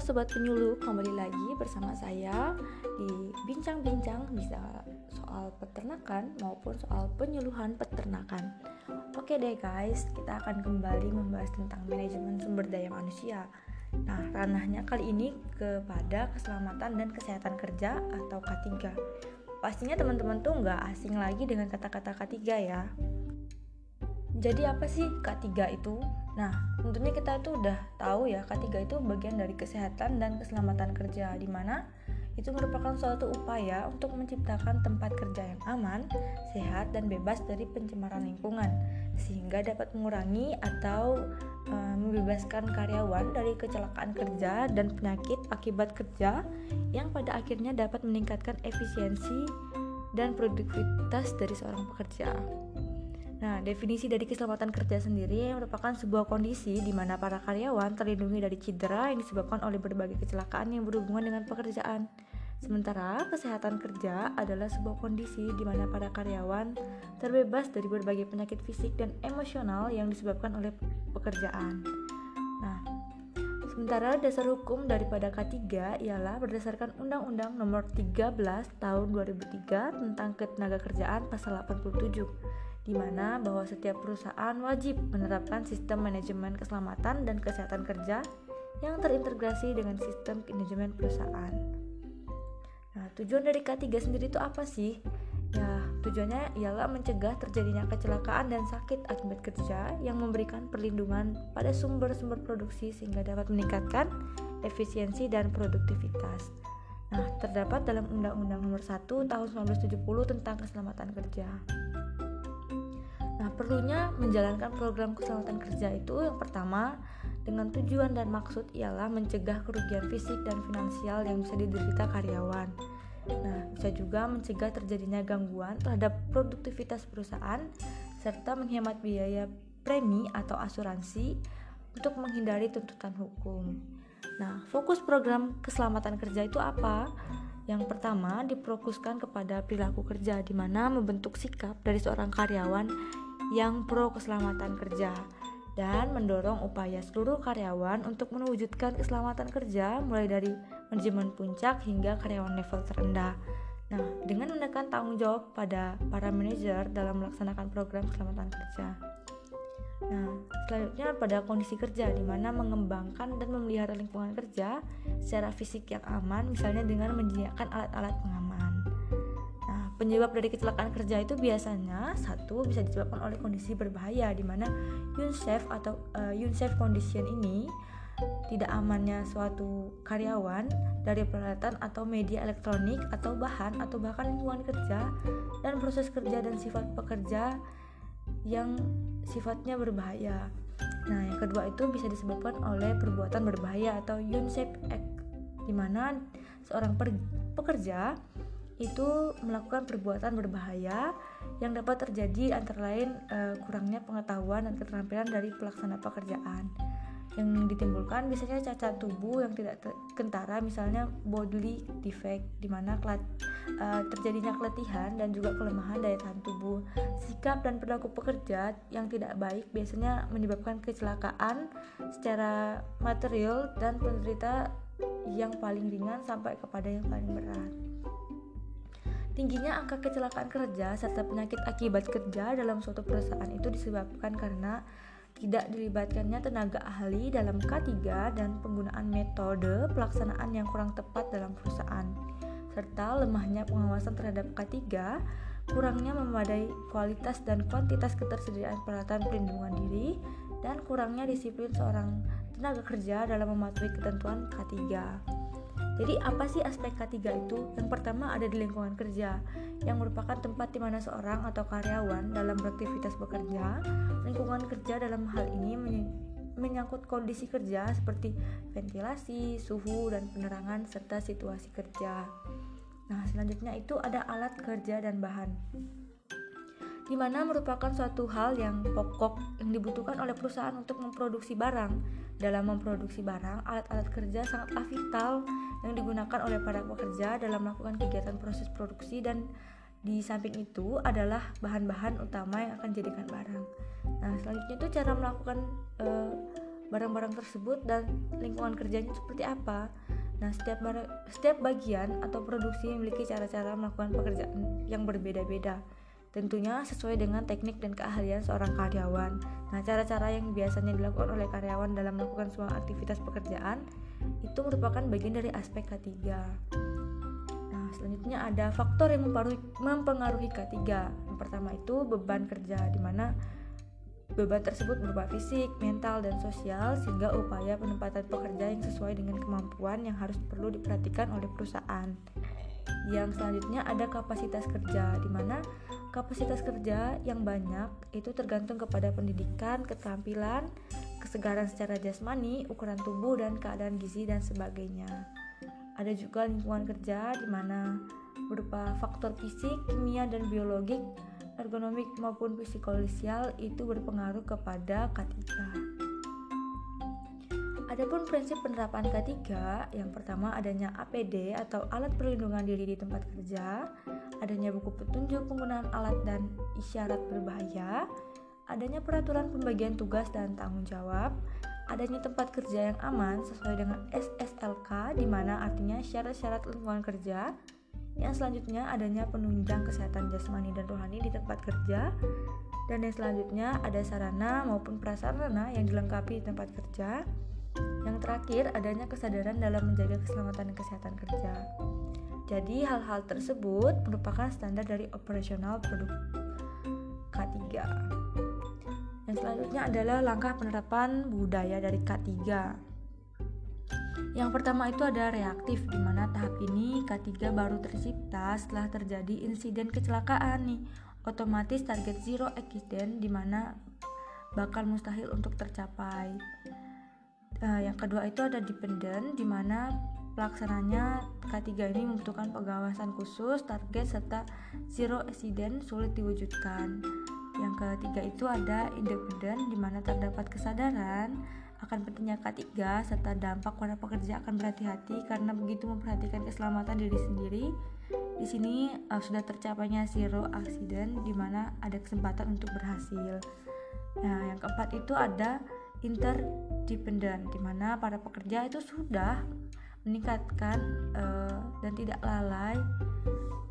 Sobat Penyuluh, kembali lagi bersama saya di bincang-bincang bisa soal peternakan maupun soal penyuluhan peternakan. Oke deh guys, kita akan kembali membahas tentang manajemen sumber daya manusia. Nah, ranahnya kali ini kepada keselamatan dan kesehatan kerja atau K3. Pastinya teman-teman tuh nggak asing lagi dengan kata-kata K3 ya. Jadi apa sih K3 itu? Nah, tentunya kita tuh udah tahu ya K3 itu bagian dari kesehatan dan keselamatan kerja di mana itu merupakan suatu upaya untuk menciptakan tempat kerja yang aman, sehat dan bebas dari pencemaran lingkungan sehingga dapat mengurangi atau e, membebaskan karyawan dari kecelakaan kerja dan penyakit akibat kerja yang pada akhirnya dapat meningkatkan efisiensi dan produktivitas dari seorang pekerja. Nah, definisi dari keselamatan kerja sendiri merupakan sebuah kondisi di mana para karyawan terlindungi dari cedera yang disebabkan oleh berbagai kecelakaan yang berhubungan dengan pekerjaan. Sementara kesehatan kerja adalah sebuah kondisi di mana para karyawan terbebas dari berbagai penyakit fisik dan emosional yang disebabkan oleh pekerjaan. Nah, sementara dasar hukum daripada K3 ialah berdasarkan Undang-Undang Nomor 13 Tahun 2003 tentang Ketenagakerjaan Pasal 87 di mana bahwa setiap perusahaan wajib menerapkan sistem manajemen keselamatan dan kesehatan kerja yang terintegrasi dengan sistem manajemen perusahaan. Nah, tujuan dari K3 sendiri itu apa sih? Ya, tujuannya ialah mencegah terjadinya kecelakaan dan sakit akibat kerja yang memberikan perlindungan pada sumber-sumber produksi sehingga dapat meningkatkan efisiensi dan produktivitas. Nah, terdapat dalam Undang-Undang Nomor 1 Tahun 1970 tentang Keselamatan Kerja. Perlunya menjalankan program keselamatan kerja itu yang pertama dengan tujuan dan maksud ialah mencegah kerugian fisik dan finansial yang bisa diderita karyawan. Nah, bisa juga mencegah terjadinya gangguan terhadap produktivitas perusahaan serta menghemat biaya premi atau asuransi untuk menghindari tuntutan hukum. Nah, fokus program keselamatan kerja itu apa? Yang pertama, difokuskan kepada perilaku kerja di mana membentuk sikap dari seorang karyawan yang pro keselamatan kerja dan mendorong upaya seluruh karyawan untuk mewujudkan keselamatan kerja mulai dari manajemen puncak hingga karyawan level terendah. Nah, dengan menekan tanggung jawab pada para manajer dalam melaksanakan program keselamatan kerja. Nah, selanjutnya pada kondisi kerja di mana mengembangkan dan memelihara lingkungan kerja secara fisik yang aman misalnya dengan menyediakan alat-alat pengaman. Penyebab dari kecelakaan kerja itu biasanya satu bisa disebabkan oleh kondisi berbahaya di mana unsafe atau uh, unsafe condition ini tidak amannya suatu karyawan dari peralatan atau media elektronik atau bahan atau bahkan lingkungan kerja dan proses kerja dan sifat pekerja yang sifatnya berbahaya. Nah, yang kedua itu bisa disebabkan oleh perbuatan berbahaya atau unsafe act di mana seorang pekerja itu melakukan perbuatan berbahaya yang dapat terjadi antara lain uh, kurangnya pengetahuan dan keterampilan dari pelaksana pekerjaan. Yang ditimbulkan biasanya cacat tubuh yang tidak kentara misalnya bodily defect di mana uh, terjadinya keletihan dan juga kelemahan daya tahan tubuh. Sikap dan perilaku pekerja yang tidak baik biasanya menyebabkan kecelakaan secara material dan penderita yang paling ringan sampai kepada yang paling berat Tingginya angka kecelakaan kerja serta penyakit akibat kerja dalam suatu perusahaan itu disebabkan karena tidak dilibatkannya tenaga ahli dalam K3 dan penggunaan metode pelaksanaan yang kurang tepat dalam perusahaan serta lemahnya pengawasan terhadap K3 kurangnya memadai kualitas dan kuantitas ketersediaan peralatan pelindungan diri dan kurangnya disiplin seorang tenaga kerja dalam mematuhi ketentuan K3. Jadi apa sih aspek K3 itu? Yang pertama ada di lingkungan kerja yang merupakan tempat di mana seorang atau karyawan dalam beraktivitas bekerja. Lingkungan kerja dalam hal ini menyangkut kondisi kerja seperti ventilasi, suhu dan penerangan serta situasi kerja. Nah, selanjutnya itu ada alat kerja dan bahan di mana merupakan suatu hal yang pokok yang dibutuhkan oleh perusahaan untuk memproduksi barang. Dalam memproduksi barang, alat-alat kerja sangatlah vital yang digunakan oleh para pekerja dalam melakukan kegiatan proses produksi dan di samping itu adalah bahan-bahan utama yang akan dijadikan barang. Nah, selanjutnya itu cara melakukan uh, barang-barang tersebut dan lingkungan kerjanya seperti apa. Nah, setiap setiap bagian atau produksi memiliki cara-cara melakukan pekerjaan yang berbeda-beda. Tentunya sesuai dengan teknik dan keahlian seorang karyawan. Nah, cara-cara yang biasanya dilakukan oleh karyawan dalam melakukan semua aktivitas pekerjaan itu merupakan bagian dari aspek K3. Nah, selanjutnya ada faktor yang mempengaruhi K3. Yang pertama itu beban kerja di mana Beban tersebut berupa fisik, mental, dan sosial sehingga upaya penempatan pekerja yang sesuai dengan kemampuan yang harus perlu diperhatikan oleh perusahaan. Yang selanjutnya ada kapasitas kerja, di mana kapasitas kerja yang banyak itu tergantung kepada pendidikan, keterampilan, kesegaran secara jasmani, ukuran tubuh, dan keadaan gizi dan sebagainya. Ada juga lingkungan kerja di mana berupa faktor fisik, kimia, dan biologik ergonomik maupun psikososial itu berpengaruh kepada K3. Adapun prinsip penerapan K3, yang pertama adanya APD atau alat perlindungan diri di tempat kerja, adanya buku petunjuk penggunaan alat dan isyarat berbahaya, adanya peraturan pembagian tugas dan tanggung jawab, adanya tempat kerja yang aman sesuai dengan SSLK di mana artinya syarat-syarat lingkungan kerja, yang selanjutnya adanya penunjang kesehatan jasmani dan rohani di tempat kerja. Dan yang selanjutnya ada sarana maupun prasarana yang dilengkapi di tempat kerja. Yang terakhir adanya kesadaran dalam menjaga keselamatan dan kesehatan kerja. Jadi hal-hal tersebut merupakan standar dari operasional produk K3. Yang selanjutnya adalah langkah penerapan budaya dari K3. Yang pertama itu ada reaktif, di mana tahap ini K3 baru tercipta setelah terjadi insiden kecelakaan nih. Otomatis target zero accident di mana bakal mustahil untuk tercapai. Uh, yang kedua itu ada dependent, di mana pelaksananya K3 ini membutuhkan pengawasan khusus, target serta zero accident sulit diwujudkan. Yang ketiga itu ada independent, di mana terdapat kesadaran akan pentingnya K3 serta dampak para pekerja akan berhati-hati karena begitu memperhatikan keselamatan diri sendiri. Di sini uh, sudah tercapainya zero accident di mana ada kesempatan untuk berhasil. Nah, yang keempat itu ada interdependent di mana para pekerja itu sudah meningkatkan uh, dan tidak lalai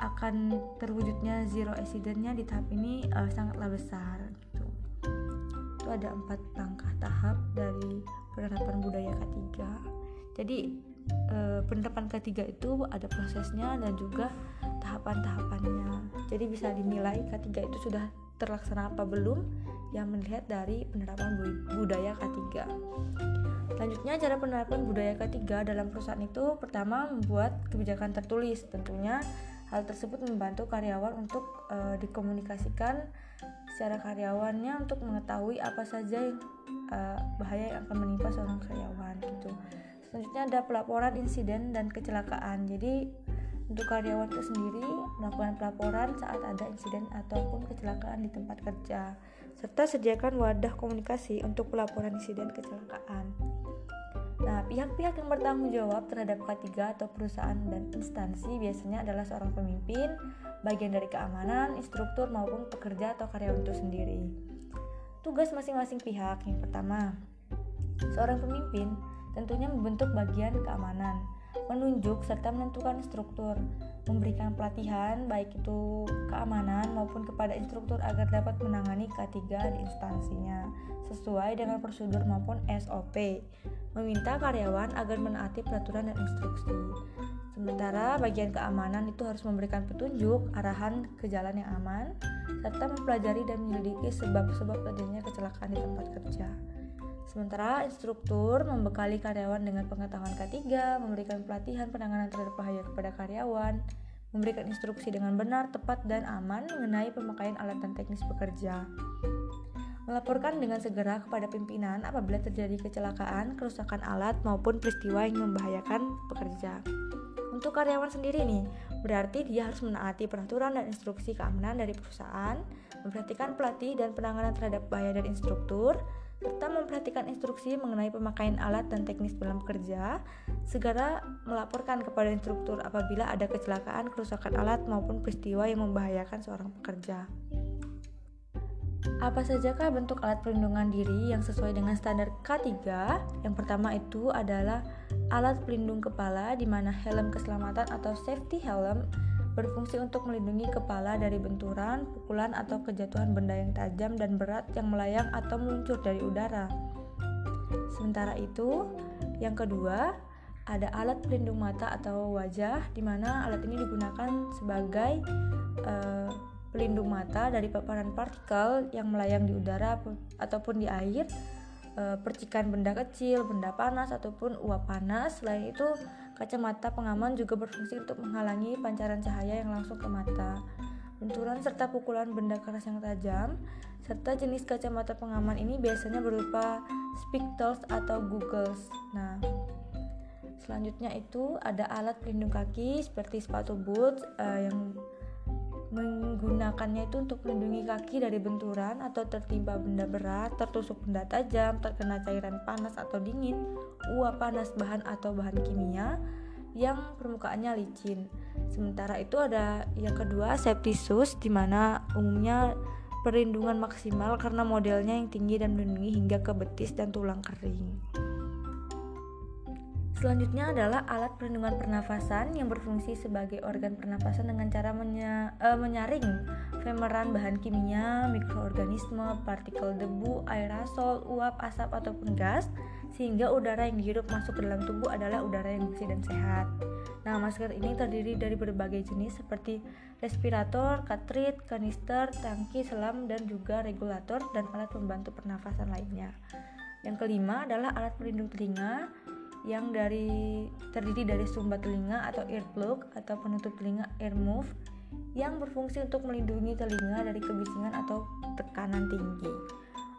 akan terwujudnya zero accidentnya di tahap ini uh, sangatlah besar gitu. Itu ada empat langkah tahap dari penerapan budaya K3 jadi e, penerapan K3 itu ada prosesnya dan juga tahapan-tahapannya. Jadi bisa dinilai K3 itu sudah terlaksana apa belum yang melihat dari penerapan budaya K3 Selanjutnya cara penerapan budaya K3 dalam perusahaan itu pertama membuat kebijakan tertulis tentunya hal tersebut membantu karyawan untuk e, dikomunikasikan secara karyawannya untuk mengetahui apa saja yang uh, bahaya yang akan menimpa seorang karyawan gitu. Selanjutnya ada pelaporan insiden dan kecelakaan. Jadi untuk karyawan itu sendiri melakukan pelaporan saat ada insiden ataupun kecelakaan di tempat kerja serta sediakan wadah komunikasi untuk pelaporan insiden kecelakaan. Nah, pihak-pihak yang bertanggung jawab terhadap K3 atau perusahaan dan instansi biasanya adalah seorang pemimpin, bagian dari keamanan, instruktur maupun pekerja atau karyawan itu sendiri. Tugas masing-masing pihak yang pertama, seorang pemimpin tentunya membentuk bagian keamanan, menunjuk serta menentukan struktur, memberikan pelatihan baik itu keamanan maupun kepada instruktur agar dapat menangani K3 di instansinya sesuai dengan prosedur maupun SOP meminta karyawan agar menaati peraturan dan instruksi. Sementara bagian keamanan itu harus memberikan petunjuk arahan ke jalan yang aman serta mempelajari dan menyelidiki sebab-sebab terjadinya kecelakaan di tempat kerja. Sementara instruktur membekali karyawan dengan pengetahuan K3, memberikan pelatihan penanganan terhadap bahaya kepada karyawan, memberikan instruksi dengan benar, tepat, dan aman mengenai pemakaian alat dan teknis bekerja melaporkan dengan segera kepada pimpinan apabila terjadi kecelakaan, kerusakan alat maupun peristiwa yang membahayakan pekerja. Untuk karyawan sendiri nih, berarti dia harus menaati peraturan dan instruksi keamanan dari perusahaan, memperhatikan pelatih dan penanganan terhadap bahaya dan instruktur, serta memperhatikan instruksi mengenai pemakaian alat dan teknis dalam kerja, segera melaporkan kepada instruktur apabila ada kecelakaan, kerusakan alat maupun peristiwa yang membahayakan seorang pekerja. Apa sajakah bentuk alat perlindungan diri yang sesuai dengan standar K3? Yang pertama itu adalah alat pelindung kepala di mana helm keselamatan atau safety helm berfungsi untuk melindungi kepala dari benturan, pukulan atau kejatuhan benda yang tajam dan berat yang melayang atau meluncur dari udara. Sementara itu, yang kedua ada alat pelindung mata atau wajah di mana alat ini digunakan sebagai uh, pelindung mata dari paparan partikel yang melayang di udara ataupun di air, e, percikan benda kecil, benda panas ataupun uap panas. Selain itu, kacamata pengaman juga berfungsi untuk menghalangi pancaran cahaya yang langsung ke mata. Benturan serta pukulan benda keras yang tajam, serta jenis kacamata pengaman ini biasanya berupa spectacles atau googles. Nah, selanjutnya itu ada alat pelindung kaki seperti sepatu boots uh, yang menggunakannya itu untuk melindungi kaki dari benturan atau tertimpa benda berat, tertusuk benda tajam, terkena cairan panas atau dingin, uap panas bahan atau bahan kimia yang permukaannya licin. Sementara itu ada yang kedua shoes di mana umumnya perlindungan maksimal karena modelnya yang tinggi dan melindungi hingga ke betis dan tulang kering. Selanjutnya adalah alat perlindungan pernafasan yang berfungsi sebagai organ pernafasan dengan cara menya, uh, menyaring femeran bahan kimia, mikroorganisme, partikel debu, aerosol, uap, asap ataupun gas sehingga udara yang dihirup masuk ke dalam tubuh adalah udara yang bersih dan sehat. Nah, masker ini terdiri dari berbagai jenis seperti respirator, katrit, kanister, tangki, selam, dan juga regulator dan alat pembantu pernafasan lainnya. Yang kelima adalah alat pelindung telinga yang dari terdiri dari sumbat telinga atau earplug atau penutup telinga earmuff yang berfungsi untuk melindungi telinga dari kebisingan atau tekanan tinggi.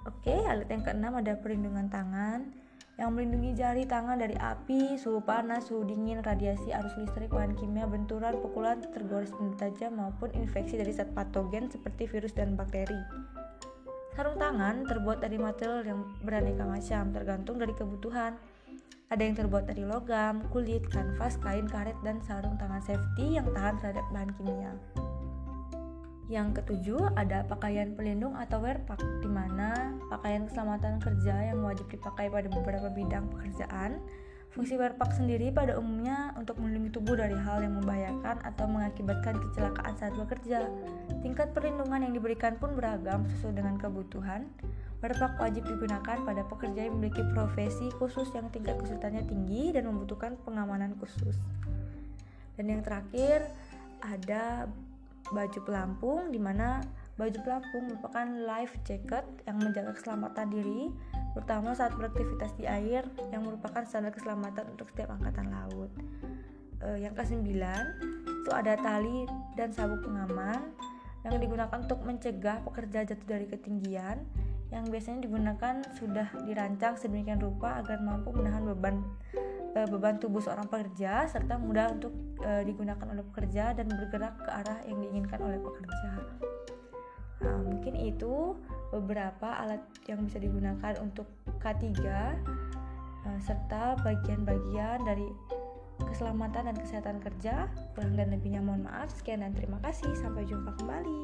Oke, alat yang keenam ada perlindungan tangan yang melindungi jari tangan dari api, suhu panas, suhu dingin, radiasi, arus listrik, bahan kimia, benturan, pukulan, tergores benda tajam maupun infeksi dari zat patogen seperti virus dan bakteri. Sarung tangan terbuat dari material yang beraneka macam, tergantung dari kebutuhan. Ada yang terbuat dari logam, kulit, kanvas, kain, karet, dan sarung tangan safety yang tahan terhadap bahan kimia. Yang ketujuh ada pakaian pelindung atau wear pack, di mana pakaian keselamatan kerja yang wajib dipakai pada beberapa bidang pekerjaan. Fungsi wear pack sendiri pada umumnya untuk melindungi tubuh dari hal yang membahayakan atau mengakibatkan kecelakaan saat bekerja. Tingkat perlindungan yang diberikan pun beragam sesuai dengan kebutuhan. Berpak wajib digunakan pada pekerja yang memiliki profesi khusus yang tingkat kesulitannya tinggi dan membutuhkan pengamanan khusus. Dan yang terakhir ada baju pelampung di mana baju pelampung merupakan life jacket yang menjaga keselamatan diri terutama saat beraktivitas di air yang merupakan standar keselamatan untuk setiap angkatan laut. E, yang kesembilan itu ada tali dan sabuk pengaman yang digunakan untuk mencegah pekerja jatuh dari ketinggian yang biasanya digunakan sudah dirancang sedemikian rupa agar mampu menahan beban e, beban tubuh seorang pekerja serta mudah untuk e, digunakan oleh pekerja dan bergerak ke arah yang diinginkan oleh pekerja. Nah, mungkin itu beberapa alat yang bisa digunakan untuk K3 e, serta bagian-bagian dari keselamatan dan kesehatan kerja. Kurang dan lebihnya mohon maaf. Sekian dan terima kasih. Sampai jumpa kembali.